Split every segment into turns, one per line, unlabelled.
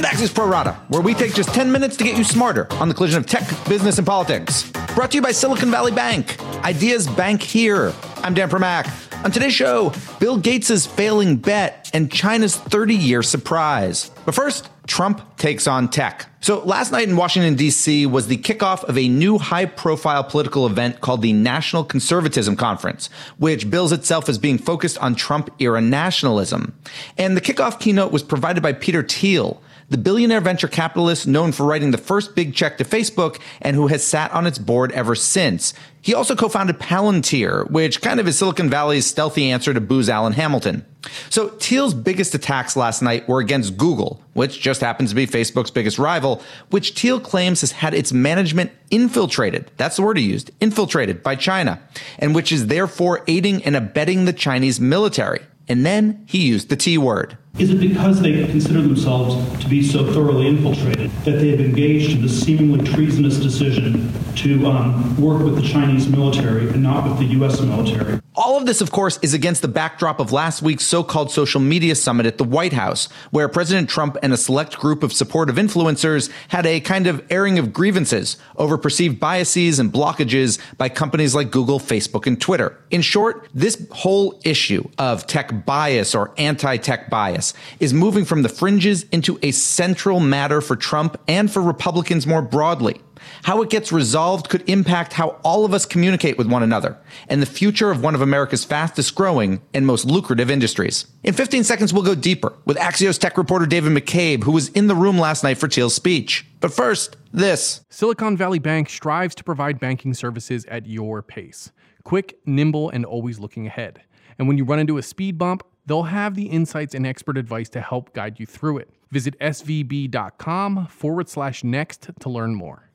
Welcome to Axios Pro Rata, where we take just 10 minutes to get you smarter on the collision of tech, business, and politics. Brought to you by Silicon Valley Bank. Ideas bank here. I'm Dan Primack. On today's show, Bill Gates' failing bet and China's 30 year surprise. But first, Trump takes on tech. So last night in Washington, D.C. was the kickoff of a new high profile political event called the National Conservatism Conference, which bills itself as being focused on Trump era nationalism. And the kickoff keynote was provided by Peter Thiel, the billionaire venture capitalist known for writing the first big check to Facebook and who has sat on its board ever since. He also co-founded Palantir, which kind of is Silicon Valley's stealthy answer to Booz Allen Hamilton. So Thiel's biggest attacks last night were against Google, which just happens to be Facebook's biggest rival, which Thiel claims has had its management infiltrated. That's the word he used, infiltrated by China, and which is therefore aiding and abetting the Chinese military. And then he used the T word.
Is it because they consider themselves to be so thoroughly infiltrated that they have engaged in the seemingly treasonous decision to um, work with the Chinese military and not with the U.S. military?
All of this, of course, is against the backdrop of last week's so-called social media summit at the White House, where President Trump and a select group of supportive influencers had a kind of airing of grievances over perceived biases and blockages by companies like Google, Facebook, and Twitter. In short, this whole issue of tech bias or anti-tech bias is moving from the fringes into a central matter for Trump and for Republicans more broadly. How it gets resolved could impact how all of us communicate with one another and the future of one of America's fastest growing and most lucrative industries. In 15 seconds, we'll go deeper with Axios tech reporter David McCabe, who was in the room last night for Thiel's speech. But first, this.
Silicon Valley Bank strives to provide banking services at your pace quick, nimble, and always looking ahead. And when you run into a speed bump, they'll have the insights and expert advice to help guide you through it. Visit svb.com forward slash next to learn more.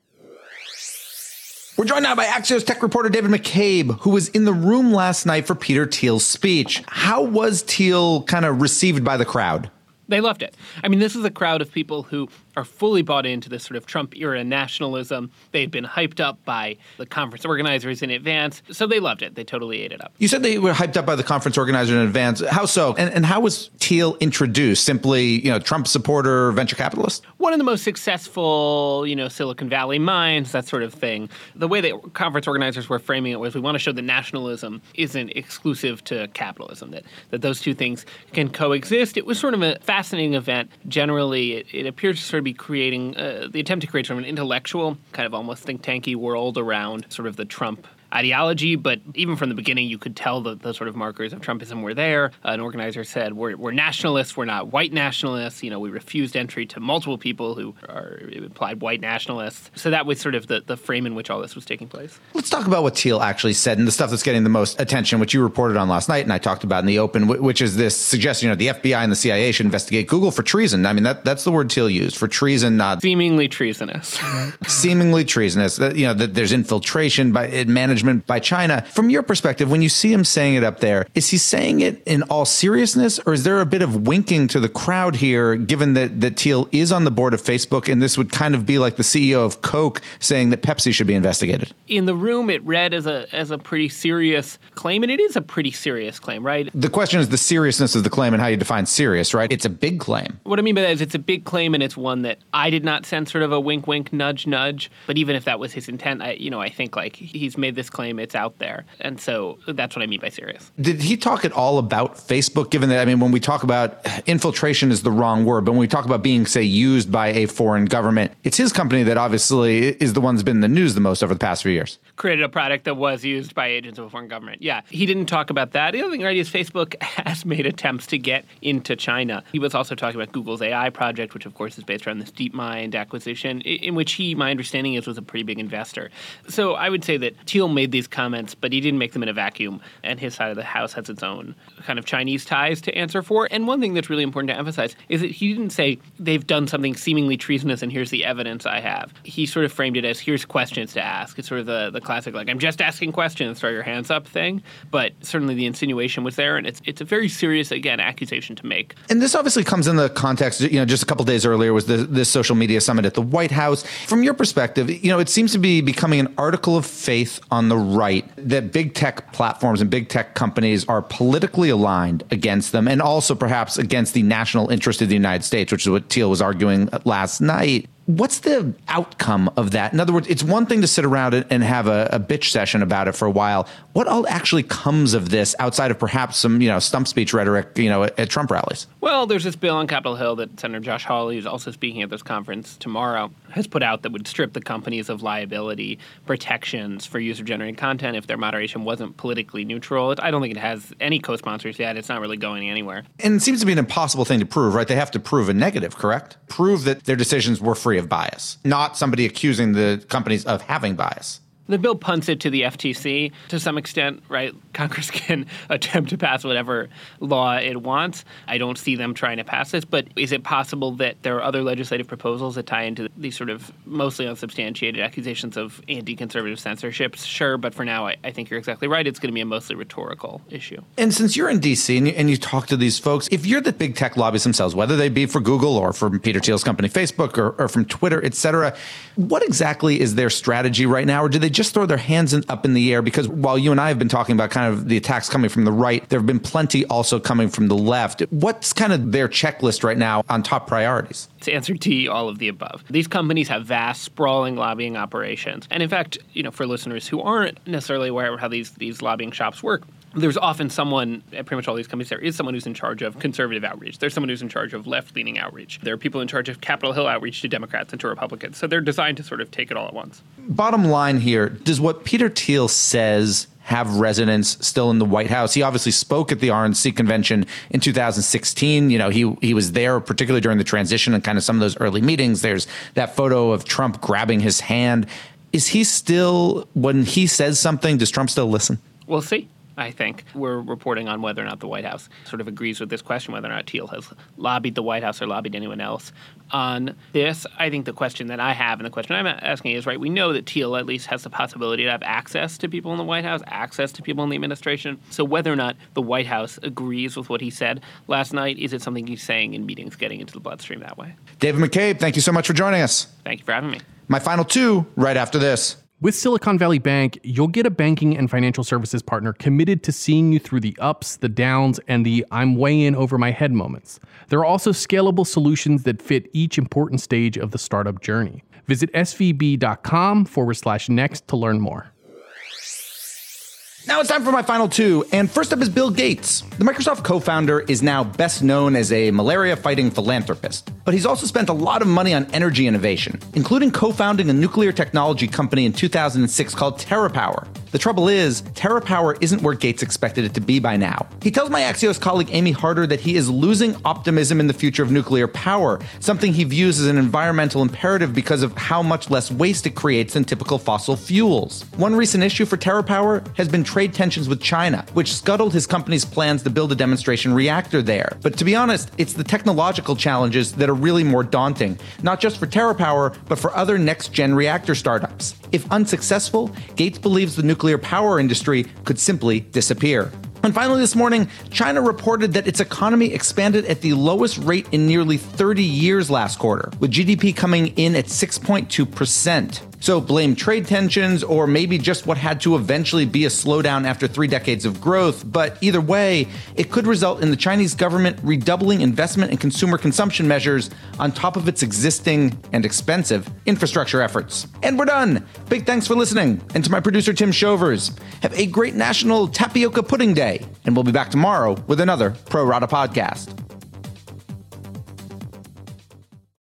We're joined now by Axios tech reporter David McCabe, who was in the room last night for Peter Thiel's speech. How was Thiel kind of received by the crowd?
They loved it. I mean, this is a crowd of people who are fully bought into this sort of Trump era nationalism. They'd been hyped up by the conference organizers in advance, so they loved it. They totally ate it up.
You said they were hyped up by the conference organizers in advance. How so? And, and how was Thiel introduced? Simply, you know, Trump supporter, venture capitalist?
One of the most successful, you know, Silicon Valley minds, that sort of thing. The way that conference organizers were framing it was we want to show that nationalism isn't exclusive to capitalism, that, that those two things can coexist. It was sort of a fascinating event. Generally, it, it appears to sort of be creating uh, the attempt to create sort of an intellectual, kind of almost think tanky world around sort of the Trump ideology, but even from the beginning, you could tell that the sort of markers of Trumpism were there. Uh, an organizer said, we're, we're nationalists, we're not white nationalists. You know, we refused entry to multiple people who are implied white nationalists. So that was sort of the, the frame in which all this was taking place.
Let's talk about what Thiel actually said and the stuff that's getting the most attention, which you reported on last night and I talked about in the open, which is this suggestion, you know, the FBI and the CIA should investigate Google for treason. I mean, that that's the word Thiel used for treason, not
seemingly treasonous.
seemingly treasonous. You know, that there's infiltration by management by China. From your perspective, when you see him saying it up there, is he saying it in all seriousness, or is there a bit of winking to the crowd here, given that that Thiel is on the board of Facebook, and this would kind of be like the CEO of Coke saying that Pepsi should be investigated?
In the room, it read as a as a pretty serious claim, and it is a pretty serious claim, right?
The question is the seriousness of the claim and how you define serious, right? It's a big claim.
What I mean by that is it's a big claim, and it's one that I did not sense sort of a wink, wink, nudge, nudge. But even if that was his intent, I, you know, I think like he's made this claim, it's out there, and so that's what I mean by serious.
Did he talk at all about Facebook? Given that, I mean, when we talk about infiltration is the wrong word, but when we talk about being, say, used by a foreign government, it's his company that obviously is the one that's been in the news the most over the past few years.
Created a product that was used by agents of a foreign government. Yeah, he didn't talk about that. The other thing, right, is Facebook has made attempts to get into China. He was also talking about Google's AI project, which of course is based around this DeepMind acquisition, in which he, my understanding is, was a pretty big investor. So I would say that Thiel made these comments, but he didn't make them in a vacuum, and his side of the house has its own kind of Chinese ties to answer for. And one thing that's really important to emphasize is that he didn't say they've done something seemingly treasonous and here's the evidence I have. He sort of framed it as here's questions to ask. It's sort of the, the classic like I'm just asking questions, throw your hands up thing. But certainly the insinuation was there, and it's it's a very serious again accusation to make.
And this obviously comes in the context. You know, just a couple days earlier was the, this social media summit at the White House. From your perspective, you know, it seems to be becoming an article of faith on on the right that big tech platforms and big tech companies are politically aligned against them and also perhaps against the national interest of the United States, which is what Thiel was arguing last night. What's the outcome of that? In other words, it's one thing to sit around and have a, a, bitch session about it for a while. What all actually comes of this outside of perhaps some, you know, stump speech rhetoric, you know, at, at Trump rallies?
Well, there's this bill on Capitol Hill that Senator Josh Hawley, who's also speaking at this conference tomorrow, has put out that would strip the companies of liability protections for user-generated content if their moderation wasn't politically neutral. I don't think it has any co-sponsors yet. It's not really going anywhere.
And it seems to be an impossible thing to prove, right? They have to prove a negative, correct? Prove that their decisions were free of bias, not somebody accusing the companies of having bias.
The bill punts it to the FTC to some extent, right? Congress can attempt to pass whatever law it wants. I don't see them trying to pass this, but is it possible that there are other legislative proposals that tie into these sort of mostly unsubstantiated accusations of anti conservative censorship? Sure, but for now, I, I, think you're exactly right. It's going to be a mostly rhetorical issue.
And since you're in D.C. And you, and you talk to these folks, if you're the big tech lobbyists themselves, whether they be for Google or from Peter Thiel's company Facebook or, or from Twitter, et cetera, what exactly is their strategy right now? Or do they just throw their hands in, up in the air? Because while you and I have been talking about kind of the attacks coming from the right, there have been plenty also coming from the left. What's kind of their checklist right now on top priorities?
To answer T, all of the above. These companies have vast, sprawling lobbying operations. And in fact, you know, for listeners who aren't necessarily aware of how these, these lobbying shops work, there's often someone at pretty much all these companies there is someone who's in charge of conservative outreach there's someone who's in charge of left-leaning outreach there are people in charge of capitol hill outreach to democrats and to republicans so they're designed to sort of take it all at once
bottom line here does what peter thiel says have resonance still in the White House. He obviously spoke at the RNC convention in 2016. You know, he he was there particularly during the transition and kind of some of those early meetings. There's that photo of Trump grabbing his hand. Is he still when he says something, does Trump still listen?
We'll see. I think. We're reporting on whether or not the White House sort of agrees with this question, whether or not Thiel has lobbied the White House or lobbied anyone else on this. I think the question that I have and the question I'm asking is right, we know that Thiel at least has the possibility to have access to people in the White House, access to people in the administration. So whether or not the White House agrees with what he said last night, is it something he's saying in meetings getting into the bloodstream that way?
David McCabe, thank you so much for joining us.
Thank you for having me.
My final two right after this.
With Silicon Valley Bank, you'll get a banking and financial services partner committed to seeing you through the ups, the downs, and the I'm way in over my head moments. There are also scalable solutions that fit each important stage of the startup journey. Visit svb.com forward slash next to learn more.
Now it's time for my final two. And first up is Bill Gates. The Microsoft co founder is now best known as a malaria fighting philanthropist, but he's also spent a lot of money on energy innovation, including co founding a nuclear technology company in 2006 called TerraPower. The trouble is, TerraPower isn't where Gates expected it to be by now. He tells my Axios colleague Amy Harder that he is losing optimism in the future of nuclear power, something he views as an environmental imperative because of how much less waste it creates than typical fossil fuels. One recent issue for TerraPower has been trade tensions with China, which scuttled his company's plans to build a demonstration reactor there. But to be honest, it's the technological challenges that are really more daunting, not just for TerraPower, but for other next gen reactor startups. If unsuccessful, Gates believes the nuclear power industry could simply disappear. And finally, this morning, China reported that its economy expanded at the lowest rate in nearly 30 years last quarter, with GDP coming in at 6.2%. So blame trade tensions or maybe just what had to eventually be a slowdown after three decades of growth. But either way, it could result in the Chinese government redoubling investment and consumer consumption measures on top of its existing and expensive infrastructure efforts. And we're done. Big thanks for listening. And to my producer, Tim Shovers, have a great National Tapioca Pudding Day. And we'll be back tomorrow with another Pro Rata podcast.